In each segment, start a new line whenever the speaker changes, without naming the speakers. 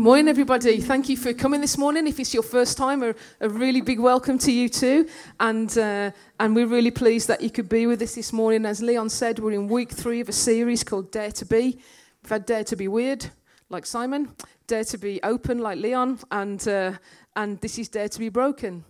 Morning, everybody. Thank you for coming this morning. If it's your first time, a, a really big welcome to you too. And, uh, and we're really pleased that you could be with us this morning. As Leon said, we're in week three of a series called Dare to Be. We've had Dare to Be Weird, like Simon, Dare to Be Open, like Leon, and, uh, and this is Dare to Be Broken.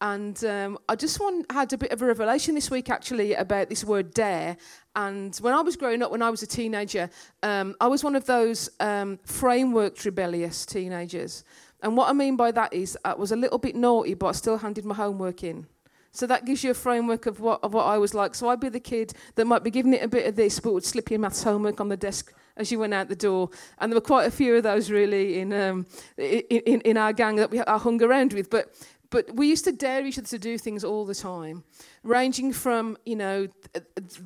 And um, I just want, had a bit of a revelation this week actually about this word dare. And when I was growing up, when I was a teenager, um, I was one of those um, rebellious teenagers. And what I mean by that is I was a little bit naughty, but I still handed my homework in. So that gives you a framework of what, of what I was like. So I'd be the kid that might be giving it a bit of this, but would slip your maths homework on the desk as you went out the door. And there were quite a few of those really in, um, in, in, our gang that we I hung around with. But but we used to dare each other to do things all the time, ranging from, you know,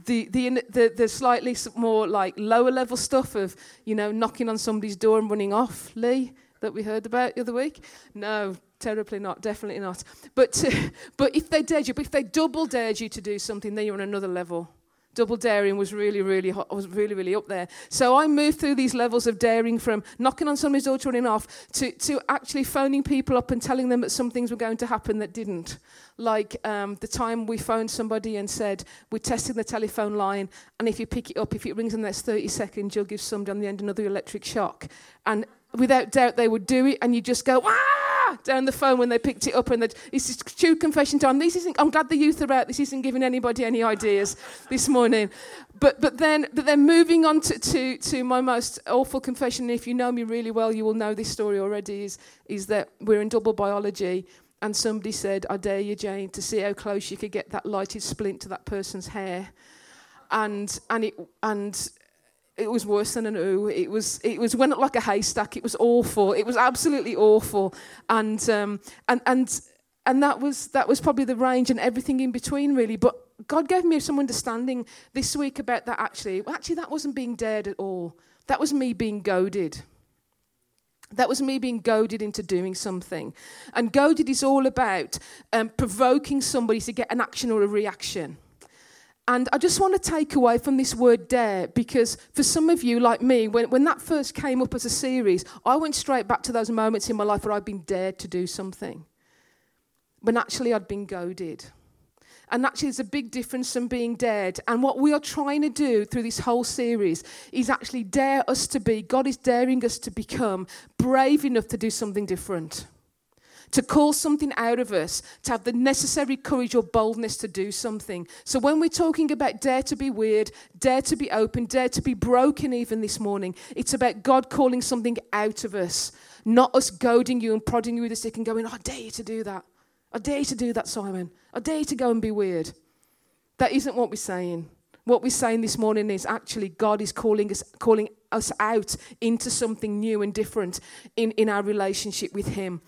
the, the, the, the slightly more like lower level stuff of, you know, knocking on somebody's door and running off, Lee, that we heard about the other week. No, terribly not, definitely not. But, but if they dared you, but if they double dared you to do something, then you're on another level double daring was really, really hot, was really, really up there. So I moved through these levels of daring from knocking on somebody's door, running off, to, to actually phoning people up and telling them that some things were going to happen that didn't. Like um, the time we phoned somebody and said, we're testing the telephone line, and if you pick it up, if it rings in the next 30 seconds, you'll give somebody on the end another electric shock. And without doubt, they would do it, and you just go, ah! Down the phone when they picked it up, and it's just true confession time. This isn't. I'm glad the youth are out. This isn't giving anybody any ideas this morning. But but then but then moving on to, to, to my most awful confession. If you know me really well, you will know this story already. Is is that we're in double biology, and somebody said, "I dare you, Jane, to see how close you could get that lighted splint to that person's hair." And and it and it was worse than an ooh. It was it was went like a haystack. It was awful. It was absolutely awful. And um, and and and that was that was probably the range and everything in between really. But God gave me some understanding this week about that actually. Actually that wasn't being dared at all. That was me being goaded. That was me being goaded into doing something. And goaded is all about um, provoking somebody to get an action or a reaction. And I just want to take away from this word dare because for some of you, like me, when, when that first came up as a series, I went straight back to those moments in my life where I'd been dared to do something, when actually I'd been goaded. And actually, there's a big difference from being dared. And what we are trying to do through this whole series is actually dare us to be, God is daring us to become brave enough to do something different to call something out of us, to have the necessary courage or boldness to do something. So when we're talking about dare to be weird, dare to be open, dare to be broken even this morning, it's about God calling something out of us, not us goading you and prodding you with a stick and going, I dare you to do that. I dare you to do that, Simon. I dare you to go and be weird. That isn't what we're saying. What we're saying this morning is actually God is calling us, calling us out into something new and different in, in our relationship with Him.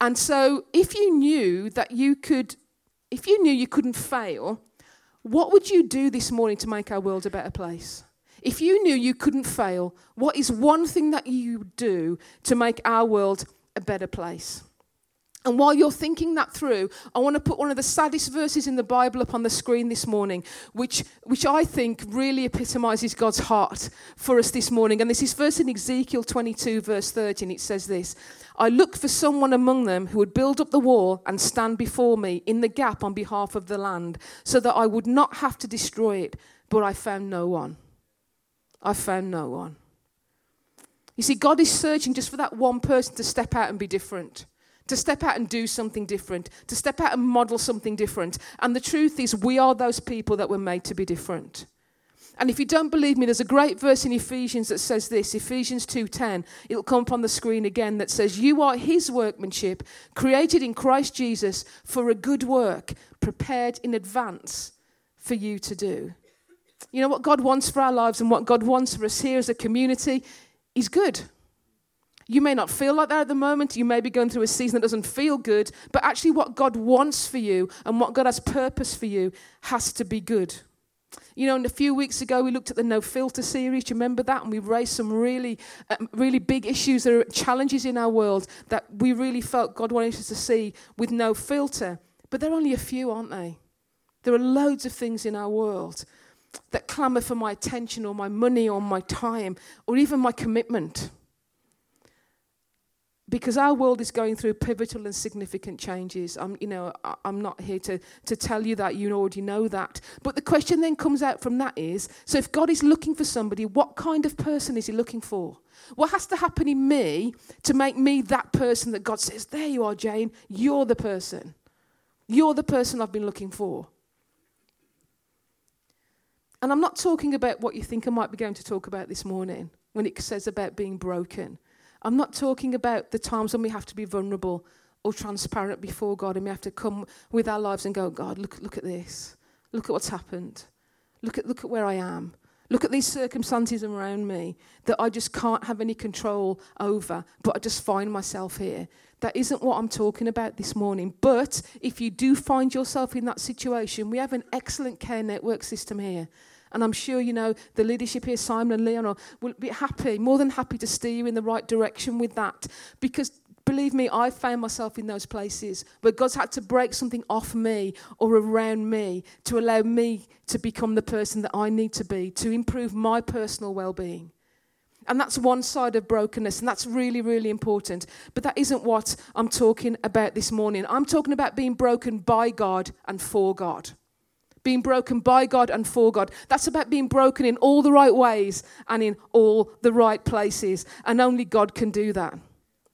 And so, if you knew that you could, if you knew you couldn't fail, what would you do this morning to make our world a better place? If you knew you couldn't fail, what is one thing that you do to make our world a better place? And while you're thinking that through, I want to put one of the saddest verses in the Bible up on the screen this morning, which, which I think really epitomizes God's heart for us this morning. And this is verse in Ezekiel 22, verse 13. It says this I looked for someone among them who would build up the wall and stand before me in the gap on behalf of the land, so that I would not have to destroy it, but I found no one. I found no one. You see, God is searching just for that one person to step out and be different to step out and do something different, to step out and model something different. And the truth is, we are those people that were made to be different. And if you don't believe me, there's a great verse in Ephesians that says this, Ephesians 2:10. It'll come up on the screen again that says, "You are his workmanship, created in Christ Jesus for a good work, prepared in advance for you to do." You know what God wants for our lives and what God wants for us here as a community is good. You may not feel like that at the moment. You may be going through a season that doesn't feel good, but actually, what God wants for you and what God has purpose for you has to be good. You know, and a few weeks ago, we looked at the No Filter series. Do you remember that? And we raised some really, uh, really big issues. There are challenges in our world that we really felt God wanted us to see with no filter. But there are only a few, aren't they? There are loads of things in our world that clamour for my attention or my money or my time or even my commitment. Because our world is going through pivotal and significant changes. I'm, you know, I'm not here to, to tell you that, you already know that. But the question then comes out from that is so if God is looking for somebody, what kind of person is He looking for? What has to happen in me to make me that person that God says, There you are, Jane, you're the person. You're the person I've been looking for. And I'm not talking about what you think I might be going to talk about this morning when it says about being broken. I'm not talking about the times when we have to be vulnerable or transparent before God and we have to come with our lives and go, God, look, look at this. Look at what's happened. Look at, look at where I am. Look at these circumstances around me that I just can't have any control over, but I just find myself here. That isn't what I'm talking about this morning. But if you do find yourself in that situation, we have an excellent care network system here. And I'm sure, you know, the leadership here, Simon and Leon, will be happy, more than happy to steer you in the right direction with that. Because believe me, I found myself in those places where God's had to break something off me or around me to allow me to become the person that I need to be, to improve my personal well being. And that's one side of brokenness, and that's really, really important. But that isn't what I'm talking about this morning. I'm talking about being broken by God and for God being broken by God and for God. That's about being broken in all the right ways and in all the right places. And only God can do that.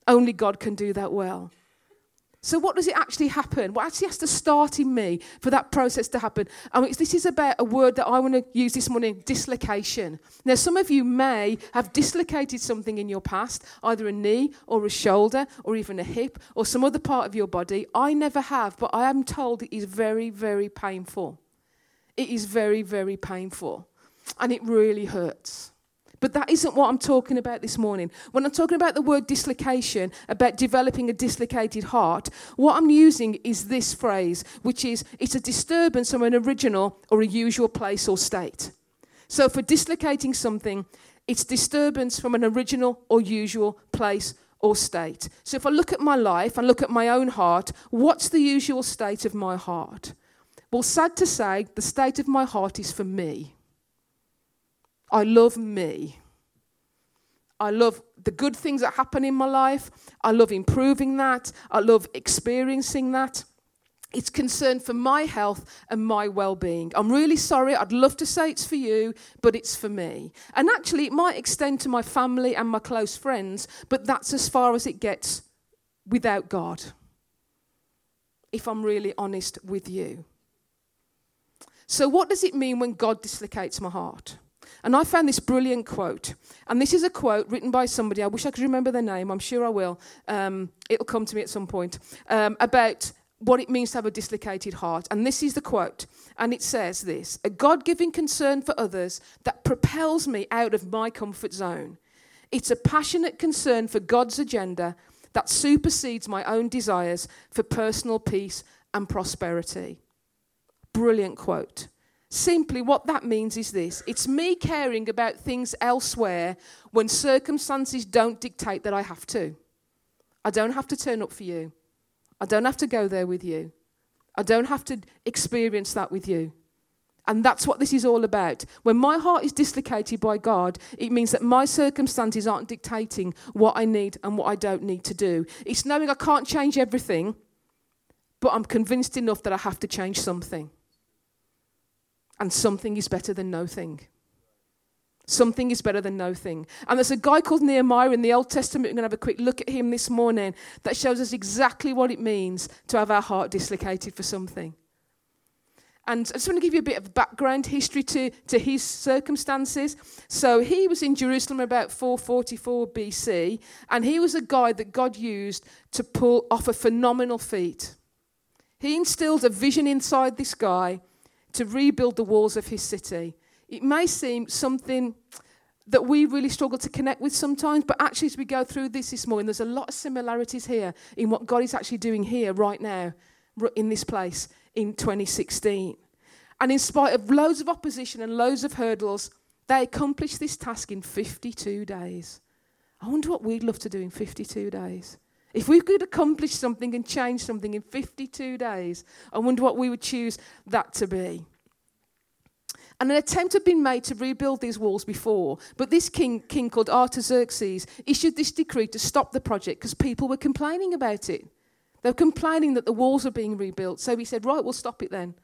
Only God can do that well. So, what does it actually happen? What actually has to start in me for that process to happen? I mean, this is about a word that I want to use this morning dislocation. Now, some of you may have dislocated something in your past, either a knee or a shoulder or even a hip or some other part of your body. I never have, but I am told it is very, very painful it is very, very painful and it really hurts. But that isn't what I'm talking about this morning. When I'm talking about the word dislocation, about developing a dislocated heart, what I'm using is this phrase, which is it's a disturbance from an original or a usual place or state. So for dislocating something, it's disturbance from an original or usual place or state. So if I look at my life and look at my own heart, what's the usual state of my heart? Well, sad to say, the state of my heart is for me. I love me. I love the good things that happen in my life. I love improving that. I love experiencing that. It's concern for my health and my well being. I'm really sorry. I'd love to say it's for you, but it's for me. And actually, it might extend to my family and my close friends, but that's as far as it gets without God. If I'm really honest with you. So, what does it mean when God dislocates my heart? And I found this brilliant quote. And this is a quote written by somebody, I wish I could remember their name, I'm sure I will. Um, it'll come to me at some point. Um, about what it means to have a dislocated heart. And this is the quote. And it says this A God given concern for others that propels me out of my comfort zone. It's a passionate concern for God's agenda that supersedes my own desires for personal peace and prosperity. Brilliant quote. Simply, what that means is this it's me caring about things elsewhere when circumstances don't dictate that I have to. I don't have to turn up for you. I don't have to go there with you. I don't have to experience that with you. And that's what this is all about. When my heart is dislocated by God, it means that my circumstances aren't dictating what I need and what I don't need to do. It's knowing I can't change everything, but I'm convinced enough that I have to change something. And something is better than nothing. Something is better than nothing. And there's a guy called Nehemiah in the Old Testament. We're going to have a quick look at him this morning that shows us exactly what it means to have our heart dislocated for something. And I just want to give you a bit of background history to, to his circumstances. So he was in Jerusalem about 444 BC, and he was a guy that God used to pull off a phenomenal feat. He instilled a vision inside this guy to rebuild the walls of his city. It may seem something that we really struggle to connect with sometimes, but actually, as we go through this this morning, there's a lot of similarities here in what God is actually doing here right now, in this place in 2016. And in spite of loads of opposition and loads of hurdles, they accomplished this task in 52 days. I wonder what we'd love to do in 52 days. If we could accomplish something and change something in 52 days, I wonder what we would choose that to be. And an attempt had been made to rebuild these walls before, but this king, king called Artaxerxes issued this decree to stop the project because people were complaining about it. They were complaining that the walls were being rebuilt. So he said, Right, we'll stop it then.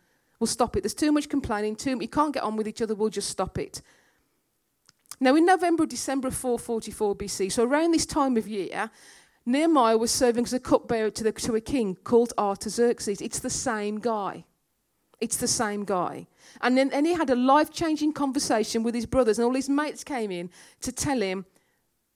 We'll stop it. There's too much complaining, too you can't get on with each other, we'll just stop it. Now, in November or December of 444 BC, so around this time of year, Nehemiah was serving as a cupbearer to, the, to a king called Artaxerxes. It's the same guy. It's the same guy. And then and he had a life changing conversation with his brothers, and all his mates came in to tell him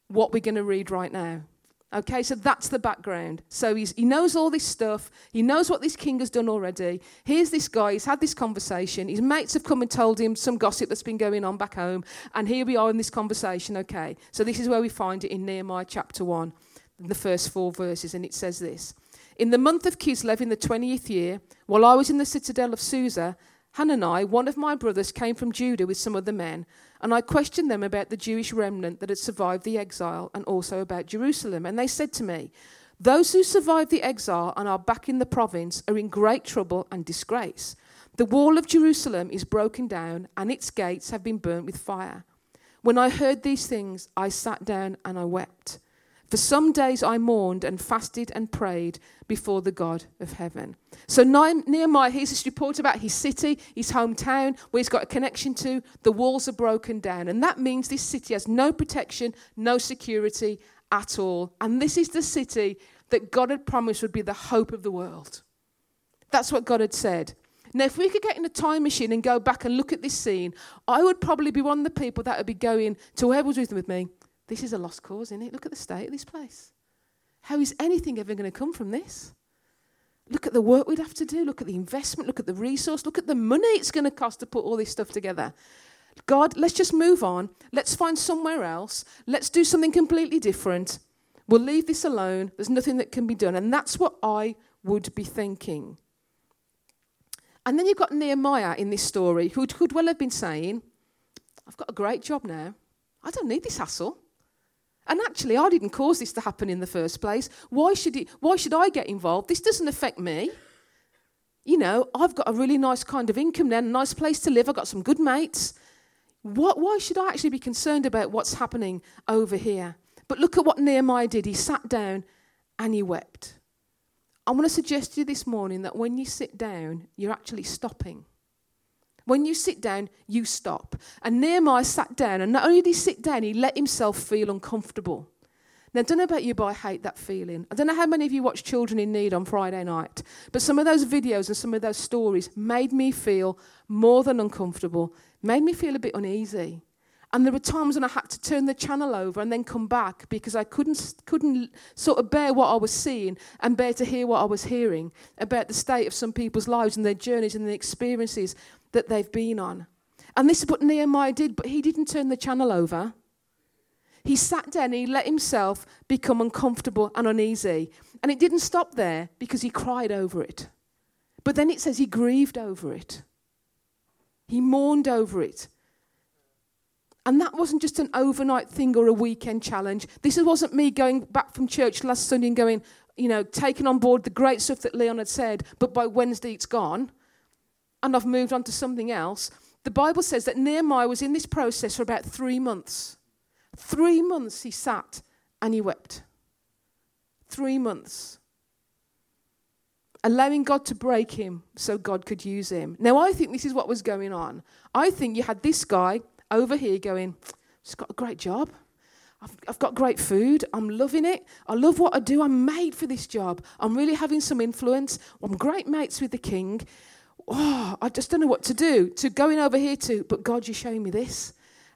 what we're going to read right now. Okay, so that's the background. So he knows all this stuff. He knows what this king has done already. Here's this guy, he's had this conversation. His mates have come and told him some gossip that's been going on back home. And here we are in this conversation. Okay, so this is where we find it in Nehemiah chapter 1, the first four verses. And it says this In the month of Kislev, in the 20th year, while I was in the citadel of Susa, Hanani, one of my brothers, came from Judah with some other men and I questioned them about the Jewish remnant that had survived the exile and also about Jerusalem. And they said to me, Those who survived the exile and are back in the province are in great trouble and disgrace. The wall of Jerusalem is broken down and its gates have been burnt with fire. When I heard these things, I sat down and I wept. For some days I mourned and fasted and prayed before the God of heaven. So Nehemiah here's this report about his city, his hometown, where he's got a connection to. The walls are broken down. And that means this city has no protection, no security at all. And this is the city that God had promised would be the hope of the world. That's what God had said. Now, if we could get in a time machine and go back and look at this scene, I would probably be one of the people that would be going to whoever was with me. This is a lost cause, isn't it? Look at the state of this place. How is anything ever going to come from this? Look at the work we'd have to do. Look at the investment. Look at the resource. Look at the money it's going to cost to put all this stuff together. God, let's just move on. Let's find somewhere else. Let's do something completely different. We'll leave this alone. There's nothing that can be done. And that's what I would be thinking. And then you've got Nehemiah in this story who could well have been saying, I've got a great job now. I don't need this hassle. And actually, I didn't cause this to happen in the first place. Why should, it, why should I get involved? This doesn't affect me. You know, I've got a really nice kind of income then, a nice place to live, I've got some good mates. What, why should I actually be concerned about what's happening over here? But look at what Nehemiah did. He sat down and he wept. I want to suggest to you this morning that when you sit down, you're actually stopping. When you sit down, you stop. And Nehemiah sat down, and not only did he sit down, he let himself feel uncomfortable. Now, I don't know about you, but I hate that feeling. I don't know how many of you watch Children in Need on Friday night, but some of those videos and some of those stories made me feel more than uncomfortable, made me feel a bit uneasy. And there were times when I had to turn the channel over and then come back because I couldn't, couldn't sort of bear what I was seeing and bear to hear what I was hearing about the state of some people's lives and their journeys and their experiences that they've been on. And this is what Nehemiah did, but he didn't turn the channel over. He sat down and he let himself become uncomfortable and uneasy. And it didn't stop there because he cried over it. But then it says he grieved over it, he mourned over it. And that wasn't just an overnight thing or a weekend challenge. This wasn't me going back from church last Sunday and going, you know, taking on board the great stuff that Leon had said, but by Wednesday it's gone and I've moved on to something else. The Bible says that Nehemiah was in this process for about three months. Three months he sat and he wept. Three months. Allowing God to break him so God could use him. Now, I think this is what was going on. I think you had this guy over here going, He's got a great job. I've, I've, got great food. I'm loving it. I love what I do. I'm made for this job. I'm really having some influence. I'm great mates with the king oh, I just don't know what to do. To going over here to, but God, you're showing me this.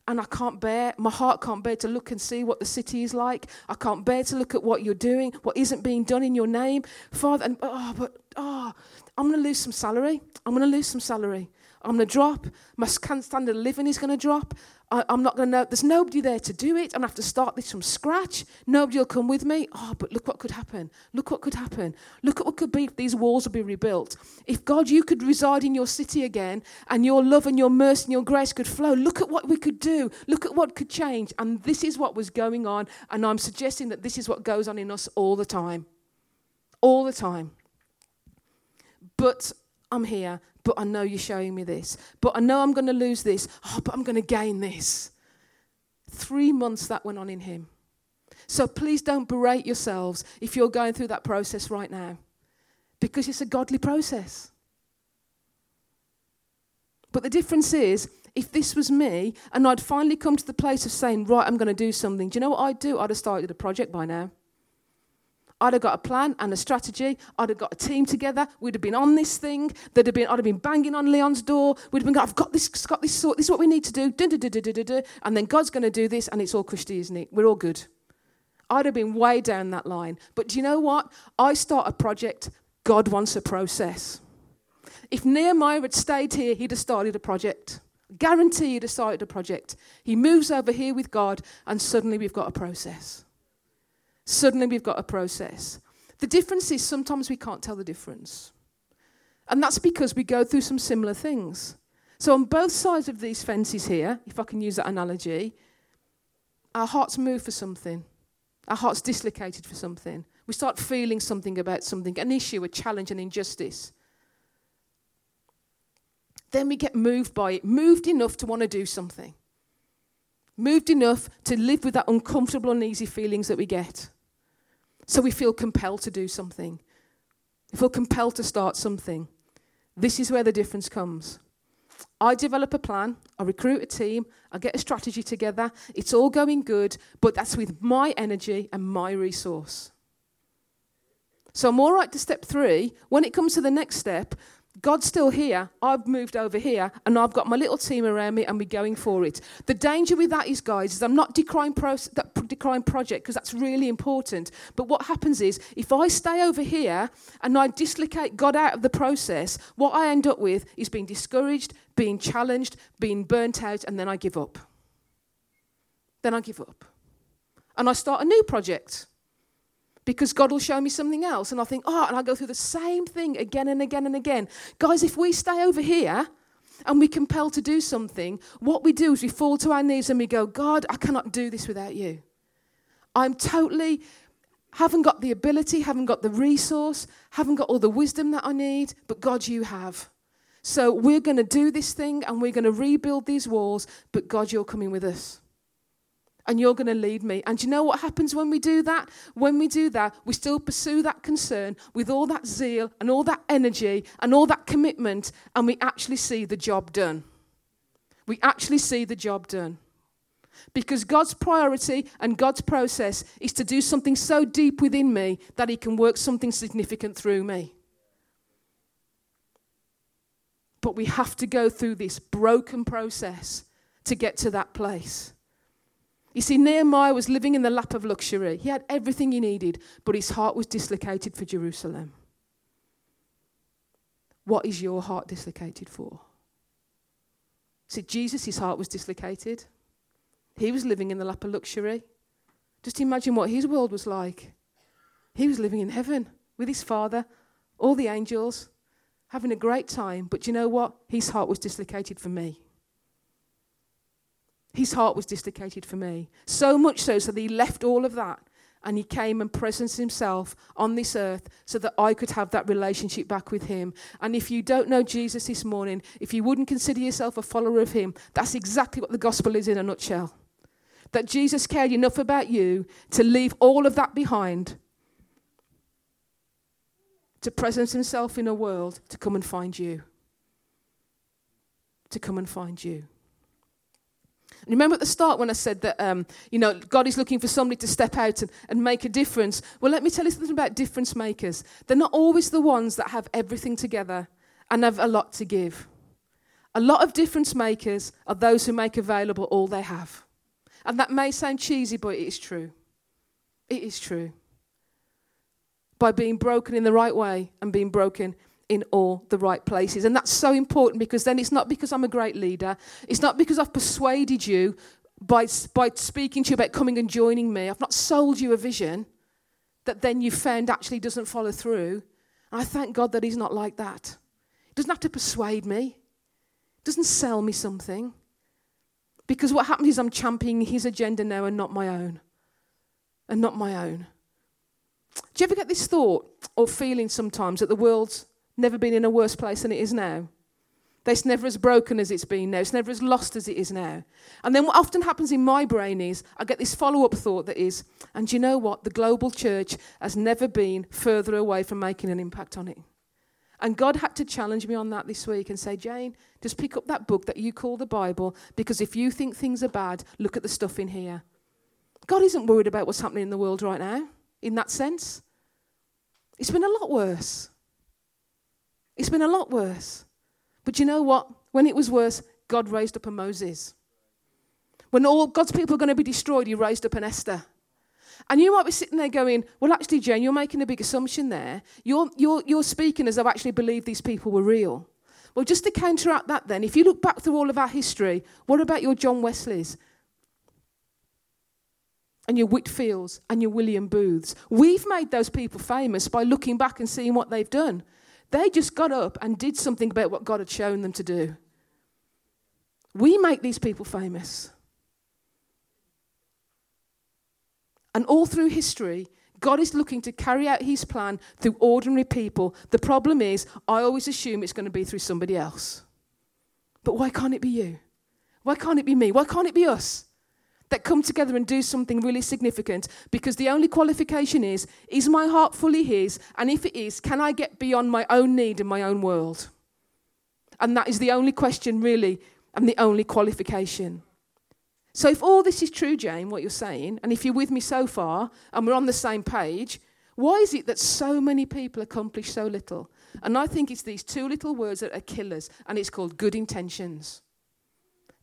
And I can't bear, my heart can't bear to look and see what the city is like. I can't bear to look at what you're doing, what isn't being done in your name. Father, and oh, but oh, I'm going to lose some salary. I'm going to lose some salary. I'm going to drop. My standard of living is going to drop. I, am not going to know. There's nobody there to do it. I'm going to have to start this from scratch. Nobody will come with me. Oh, but look what could happen. Look what could happen. Look at what could be if these walls will be rebuilt. If God, you could reside in your city again and your love and your mercy and your grace could flow, look at what we could do. Look at what could change. And this is what was going on. And I'm suggesting that this is what goes on in us all the time. All the time. But I'm here, but I know you're showing me this. But I know I'm going to lose this. Oh, but I'm going to gain this. Three months that went on in him. So please don't berate yourselves if you're going through that process right now, because it's a godly process. But the difference is, if this was me and I'd finally come to the place of saying, right, I'm going to do something, do you know what I'd do? I'd have started a project by now. I'd have got a plan and a strategy. I'd have got a team together. We'd have been on this thing. There'd have been, I'd have been banging on Leon's door. We'd have been, I've got this, got this sort. This is what we need to do. Dun, dun, dun, and then God's going to do this, and it's all cushy, isn't it? We're all good. I'd have been way down that line. But do you know what? I start a project. God wants a process. If Nehemiah had stayed here, he'd have started a project. Guarantee he'd have started a project. He moves over here with God, and suddenly we've got a process. Suddenly we've got a process. The difference is sometimes we can't tell the difference. And that's because we go through some similar things. So, on both sides of these fences here, if I can use that analogy, our hearts move for something. Our hearts dislocated for something. We start feeling something about something, an issue, a challenge, an injustice. Then we get moved by it, moved enough to want to do something moved enough to live with that uncomfortable, uneasy feelings that we get. So we feel compelled to do something. We feel compelled to start something. This is where the difference comes. I develop a plan, I recruit a team, I get a strategy together. It's all going good, but that's with my energy and my resource. So I'm all right to step three. When it comes to the next step, God's still here. I've moved over here and I've got my little team around me and we're going for it. The danger with that is, guys, is I'm not decrying, pro- that decrying project because that's really important. But what happens is if I stay over here and I dislocate God out of the process, what I end up with is being discouraged, being challenged, being burnt out, and then I give up. Then I give up. And I start a new project because God will show me something else. And I think, oh, and I go through the same thing again and again and again. Guys, if we stay over here and we're compelled to do something, what we do is we fall to our knees and we go, God, I cannot do this without you. I'm totally, haven't got the ability, haven't got the resource, haven't got all the wisdom that I need, but God, you have. So we're going to do this thing and we're going to rebuild these walls, but God, you're coming with us and you're going to lead me. And you know what happens when we do that? When we do that, we still pursue that concern with all that zeal and all that energy and all that commitment, and we actually see the job done. We actually see the job done. Because God's priority and God's process is to do something so deep within me that He can work something significant through me. But we have to go through this broken process to get to that place. You see, Nehemiah was living in the lap of luxury. He had everything he needed, but his heart was dislocated for Jerusalem. What is your heart dislocated for? See, Jesus, his heart was dislocated. He was living in the lap of luxury. Just imagine what his world was like. He was living in heaven with his father, all the angels, having a great time. But you know what? His heart was dislocated for me. His heart was dislocated for me. So much so, so that he left all of that and he came and presenced himself on this earth so that I could have that relationship back with him. And if you don't know Jesus this morning, if you wouldn't consider yourself a follower of him, that's exactly what the gospel is in a nutshell. That Jesus cared enough about you to leave all of that behind, to presence himself in a world to come and find you. To come and find you. Remember at the start when I said that, um, you know, God is looking for somebody to step out and, and make a difference? Well, let me tell you something about difference makers. They're not always the ones that have everything together and have a lot to give. A lot of difference makers are those who make available all they have. And that may sound cheesy, but it is true. It is true. By being broken in the right way and being broken in all the right places. And that's so important because then it's not because I'm a great leader, it's not because I've persuaded you by, by speaking to you about coming and joining me. I've not sold you a vision that then you found actually doesn't follow through. And I thank God that He's not like that. He doesn't have to persuade me, he doesn't sell me something. Because what happens is I'm championing His agenda now and not my own. And not my own. Do you ever get this thought or feeling sometimes that the world's never been in a worse place than it is now. It's never as broken as it's been now. It's never as lost as it is now. And then what often happens in my brain is I get this follow up thought that is, and you know what? The global church has never been further away from making an impact on it. And God had to challenge me on that this week and say, Jane, just pick up that book that you call the Bible because if you think things are bad, look at the stuff in here. God isn't worried about what's happening in the world right now, in that sense. It's been a lot worse. It's been a lot worse. But you know what? When it was worse, God raised up a Moses. When all God's people are going to be destroyed, he raised up an Esther. And you might be sitting there going, Well, actually, Jane, you're making a big assumption there. You're, you're, you're speaking as I actually believed these people were real. Well, just to counteract that, then, if you look back through all of our history, what about your John Wesleys? And your Whitefields and your William Booths. We've made those people famous by looking back and seeing what they've done. They just got up and did something about what God had shown them to do. We make these people famous. And all through history, God is looking to carry out his plan through ordinary people. The problem is, I always assume it's going to be through somebody else. But why can't it be you? Why can't it be me? Why can't it be us? That come together and do something really significant because the only qualification is is my heart fully His? And if it is, can I get beyond my own need and my own world? And that is the only question, really, and the only qualification. So, if all this is true, Jane, what you're saying, and if you're with me so far and we're on the same page, why is it that so many people accomplish so little? And I think it's these two little words that are killers, and it's called good intentions.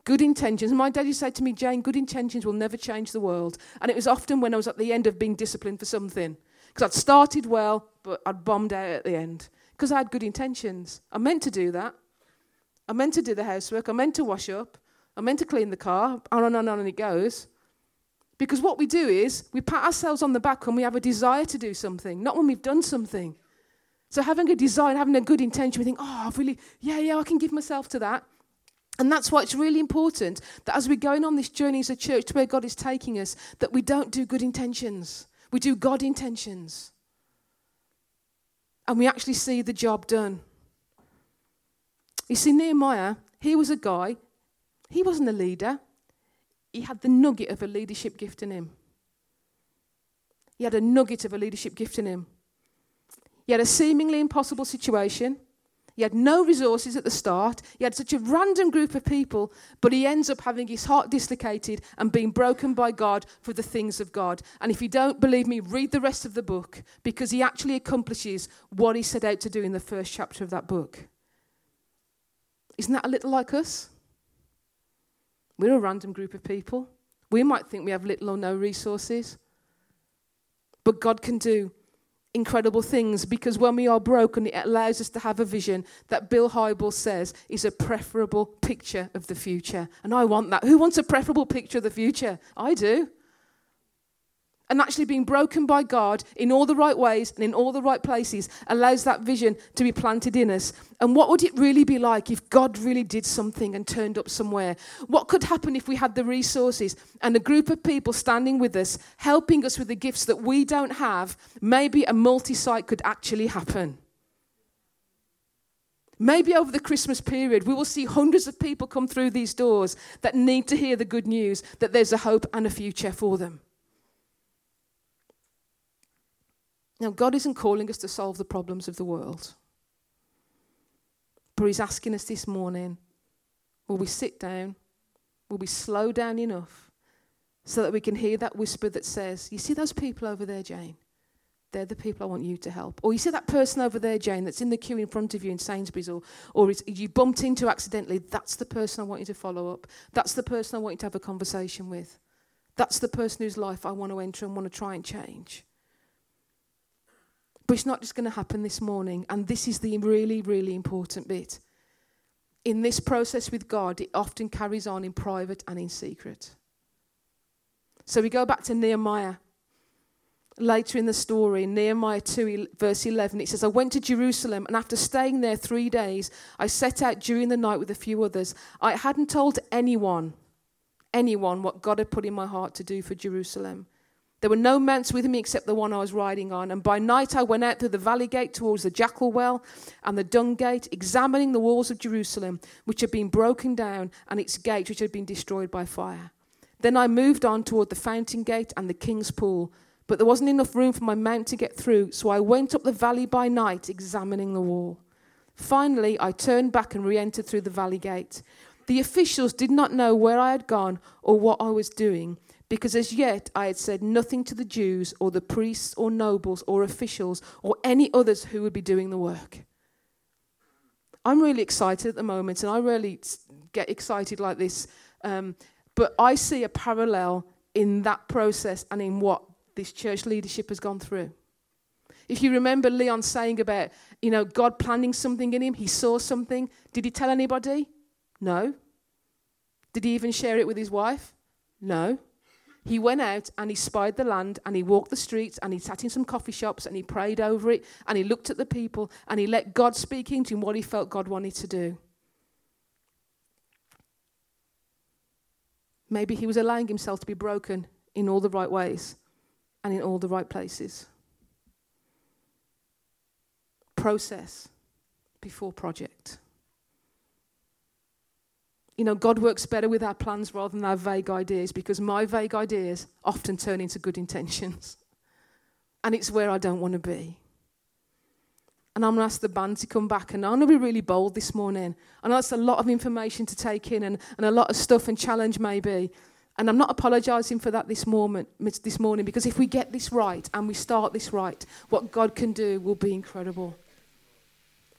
Good intentions. My dad used to say to me, Jane, good intentions will never change the world. And it was often when I was at the end of being disciplined for something. Because I'd started well, but I'd bombed out at the end. Because I had good intentions. I meant to do that. I meant to do the housework. I meant to wash up. I meant to clean the car. On and on and on it goes. Because what we do is we pat ourselves on the back when we have a desire to do something, not when we've done something. So having a desire, having a good intention, we think, oh, I've really, yeah, yeah, I can give myself to that. And that's why it's really important that as we're going on this journey as a church to where God is taking us, that we don't do good intentions. We do God intentions. And we actually see the job done. You see, Nehemiah, he was a guy, he wasn't a leader. He had the nugget of a leadership gift in him. He had a nugget of a leadership gift in him. He had a seemingly impossible situation. He had no resources at the start. He had such a random group of people, but he ends up having his heart dislocated and being broken by God for the things of God. And if you don't believe me, read the rest of the book because he actually accomplishes what he set out to do in the first chapter of that book. Isn't that a little like us? We're a random group of people. We might think we have little or no resources, but God can do incredible things because when we are broken, it allows us to have a vision that Bill Hybels says is a preferable picture of the future. And I want that. Who wants a preferable picture of the future? I do and actually being broken by God in all the right ways and in all the right places allows that vision to be planted in us. And what would it really be like if God really did something and turned up somewhere? What could happen if we had the resources and a group of people standing with us, helping us with the gifts that we don't have? Maybe a multi site could actually happen. Maybe over the Christmas period, we will see hundreds of people come through these doors that need to hear the good news that there's a hope and a future for them. Now, God isn't calling us to solve the problems of the world, but He's asking us this morning will we sit down? Will we slow down enough so that we can hear that whisper that says, You see those people over there, Jane? They're the people I want you to help. Or you see that person over there, Jane, that's in the queue in front of you in Sainsbury's, or, or you bumped into accidentally. That's the person I want you to follow up. That's the person I want you to have a conversation with. That's the person whose life I want to enter and want to try and change. But it's not just going to happen this morning. And this is the really, really important bit. In this process with God, it often carries on in private and in secret. So we go back to Nehemiah. Later in the story, Nehemiah 2, verse 11, it says, I went to Jerusalem, and after staying there three days, I set out during the night with a few others. I hadn't told anyone, anyone, what God had put in my heart to do for Jerusalem. There were no mounts with me except the one I was riding on. And by night I went out through the valley gate towards the jackal well and the dung gate, examining the walls of Jerusalem, which had been broken down, and its gate, which had been destroyed by fire. Then I moved on toward the fountain gate and the king's pool. But there wasn't enough room for my mount to get through, so I went up the valley by night, examining the wall. Finally, I turned back and re entered through the valley gate. The officials did not know where I had gone or what I was doing, because as yet I had said nothing to the Jews or the priests or nobles or officials or any others who would be doing the work. I'm really excited at the moment, and I really get excited like this. Um, but I see a parallel in that process and in what this church leadership has gone through. If you remember Leon saying about, you know, God planning something in him, he saw something. Did he tell anybody? No. Did he even share it with his wife? No. He went out and he spied the land and he walked the streets and he sat in some coffee shops and he prayed over it and he looked at the people and he let God speak into him what he felt God wanted to do. Maybe he was allowing himself to be broken in all the right ways and in all the right places. Process before project. You know, God works better with our plans rather than our vague ideas because my vague ideas often turn into good intentions. And it's where I don't want to be. And I'm going to ask the band to come back. And I'm going to be really bold this morning. I know a lot of information to take in and, and a lot of stuff and challenge, maybe. And I'm not apologizing for that this, moment, this morning because if we get this right and we start this right, what God can do will be incredible.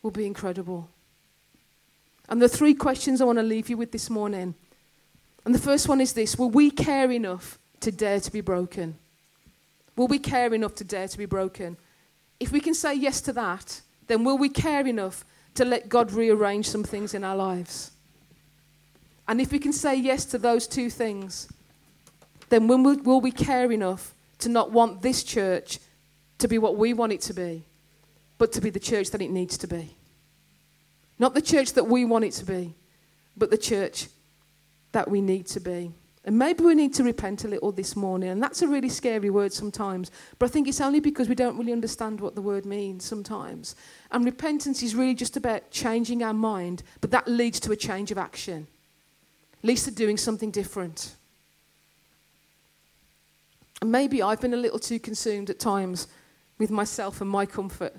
Will be incredible. And the three questions I want to leave you with this morning. And the first one is this Will we care enough to dare to be broken? Will we care enough to dare to be broken? If we can say yes to that, then will we care enough to let God rearrange some things in our lives? And if we can say yes to those two things, then when will, will we care enough to not want this church to be what we want it to be, but to be the church that it needs to be? Not the church that we want it to be, but the church that we need to be. And maybe we need to repent a little this morning. And that's a really scary word sometimes. But I think it's only because we don't really understand what the word means sometimes. And repentance is really just about changing our mind, but that leads to a change of action. leads to doing something different. And maybe I've been a little too consumed at times with myself and my comfort.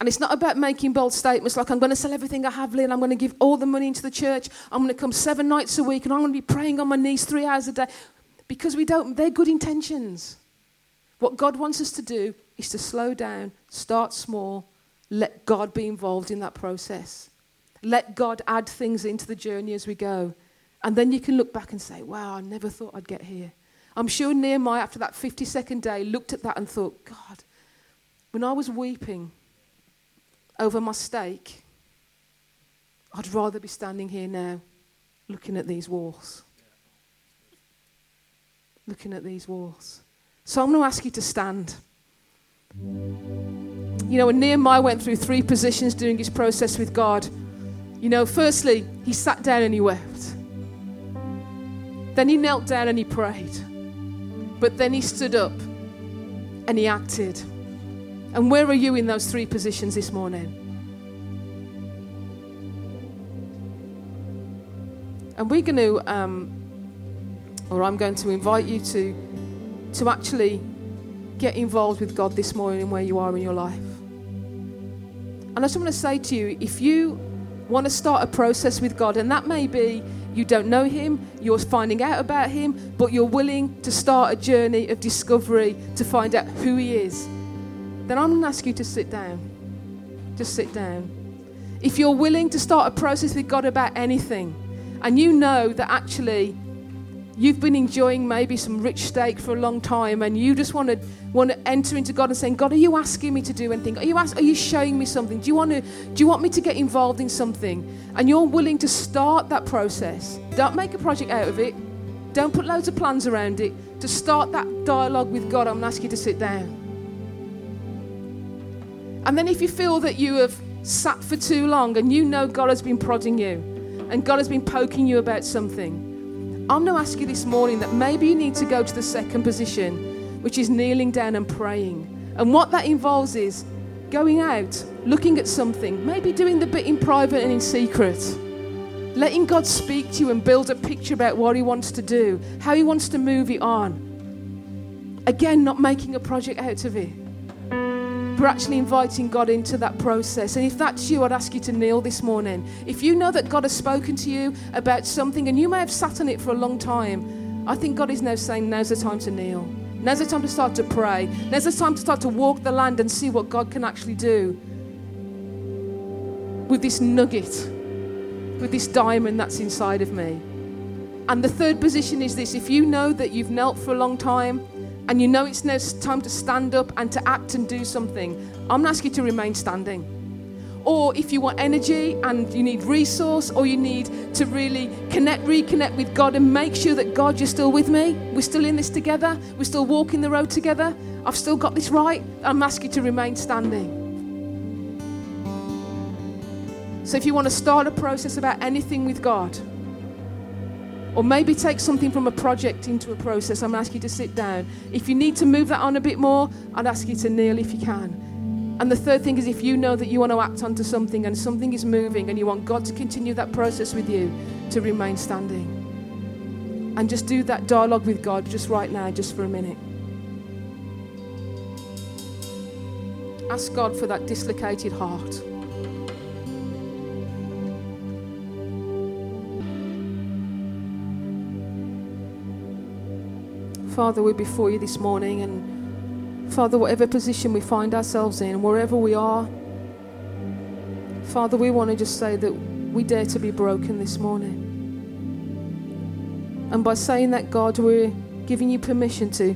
And it's not about making bold statements like, I'm going to sell everything I have, Lynn. I'm going to give all the money into the church. I'm going to come seven nights a week and I'm going to be praying on my knees three hours a day. Because we don't, they're good intentions. What God wants us to do is to slow down, start small, let God be involved in that process. Let God add things into the journey as we go. And then you can look back and say, wow, I never thought I'd get here. I'm sure Nehemiah, after that 50 second day, looked at that and thought, God, when I was weeping over my steak, I'd rather be standing here now looking at these walls. Looking at these walls. So I'm going to ask you to stand. You know, when Nehemiah went through three positions doing his process with God, you know, firstly, he sat down and he wept. Then he knelt down and he prayed. But then he stood up and he acted. And where are you in those three positions this morning? And we're going to, um, or I'm going to invite you to, to actually get involved with God this morning where you are in your life. And I just want to say to you if you want to start a process with God, and that may be you don't know Him, you're finding out about Him, but you're willing to start a journey of discovery to find out who He is, then I'm going to ask you to sit down. Just sit down. If you're willing to start a process with God about anything, and you know that actually You've been enjoying maybe some rich steak for a long time and you just want to want to enter into God and saying, God, are you asking me to do anything? Are you ask, are you showing me something? Do you want to do you want me to get involved in something? And you're willing to start that process. Don't make a project out of it. Don't put loads of plans around it. To start that dialogue with God, I'm asking you to sit down. And then if you feel that you have sat for too long and you know God has been prodding you and God has been poking you about something, I'm going to ask you this morning that maybe you need to go to the second position, which is kneeling down and praying. And what that involves is going out, looking at something, maybe doing the bit in private and in secret. Letting God speak to you and build a picture about what He wants to do, how He wants to move it on. Again, not making a project out of it, but actually inviting God into that process. And if that's you, I'd ask you to kneel this morning. If you know that God has spoken to you about something and you may have sat on it for a long time, I think God is now saying, now's the time to kneel. Now's the time to start to pray. Now's the time to start to walk the land and see what God can actually do with this nugget with this diamond that's inside of me. And the third position is this if you know that you've knelt for a long time and you know it's now time to stand up and to act and do something, I'm going to ask you to remain standing. Or if you want energy and you need resource or you need to really connect, reconnect with God and make sure that God, you're still with me. We're still in this together. We're still walking the road together. I've still got this right. I'm asking you to remain standing. So if you want to start a process about anything with God, or maybe take something from a project into a process, I'm asking you to sit down. If you need to move that on a bit more, I'd ask you to kneel if you can. And the third thing is if you know that you want to act onto something and something is moving and you want God to continue that process with you, to remain standing. And just do that dialogue with God just right now, just for a minute. Ask God for that dislocated heart. Father, we're before you this morning, and Father, whatever position we find ourselves in, wherever we are, Father, we want to just say that we dare to be broken this morning. And by saying that, God, we're giving you permission to,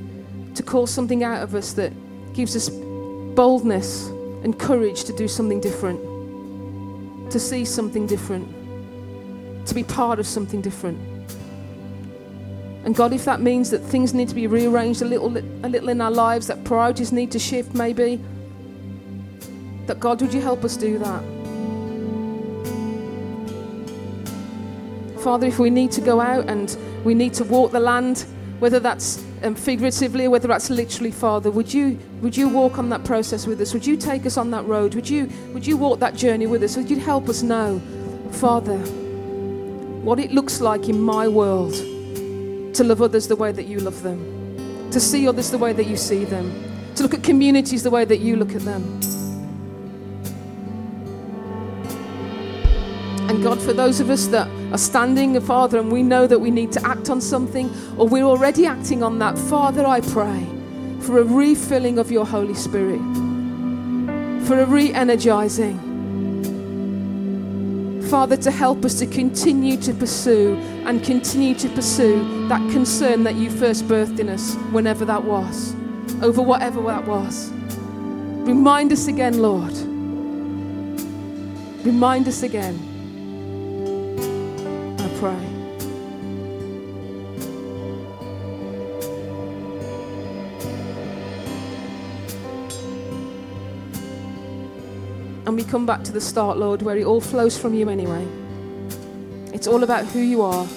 to call something out of us that gives us boldness and courage to do something different, to see something different, to be part of something different. And God, if that means that things need to be rearranged a little, a little in our lives, that priorities need to shift maybe, that God, would you help us do that? Father, if we need to go out and we need to walk the land, whether that's um, figuratively or whether that's literally, Father, would you, would you walk on that process with us? Would you take us on that road? Would you, would you walk that journey with us? Would you help us know, Father, what it looks like in my world? To love others the way that you love them, to see others the way that you see them, to look at communities the way that you look at them. And God, for those of us that are standing, Father, and we know that we need to act on something, or we're already acting on that, Father, I pray for a refilling of your Holy Spirit, for a re energizing. Father, to help us to continue to pursue and continue to pursue that concern that you first birthed in us, whenever that was, over whatever that was. Remind us again, Lord. Remind us again. I pray. And we come back to the start, Lord, where it all flows from you anyway. It's all about who you are.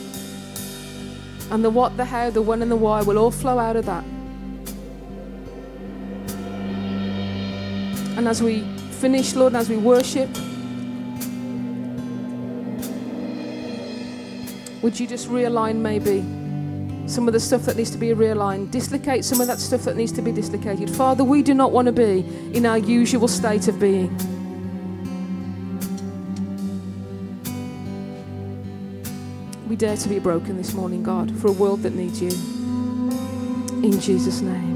And the what, the how, the when, and the why will all flow out of that. And as we finish, Lord, and as we worship, would you just realign maybe some of the stuff that needs to be realigned, dislocate some of that stuff that needs to be dislocated? Father, we do not want to be in our usual state of being. Dare to be broken this morning, God, for a world that needs you. In Jesus' name.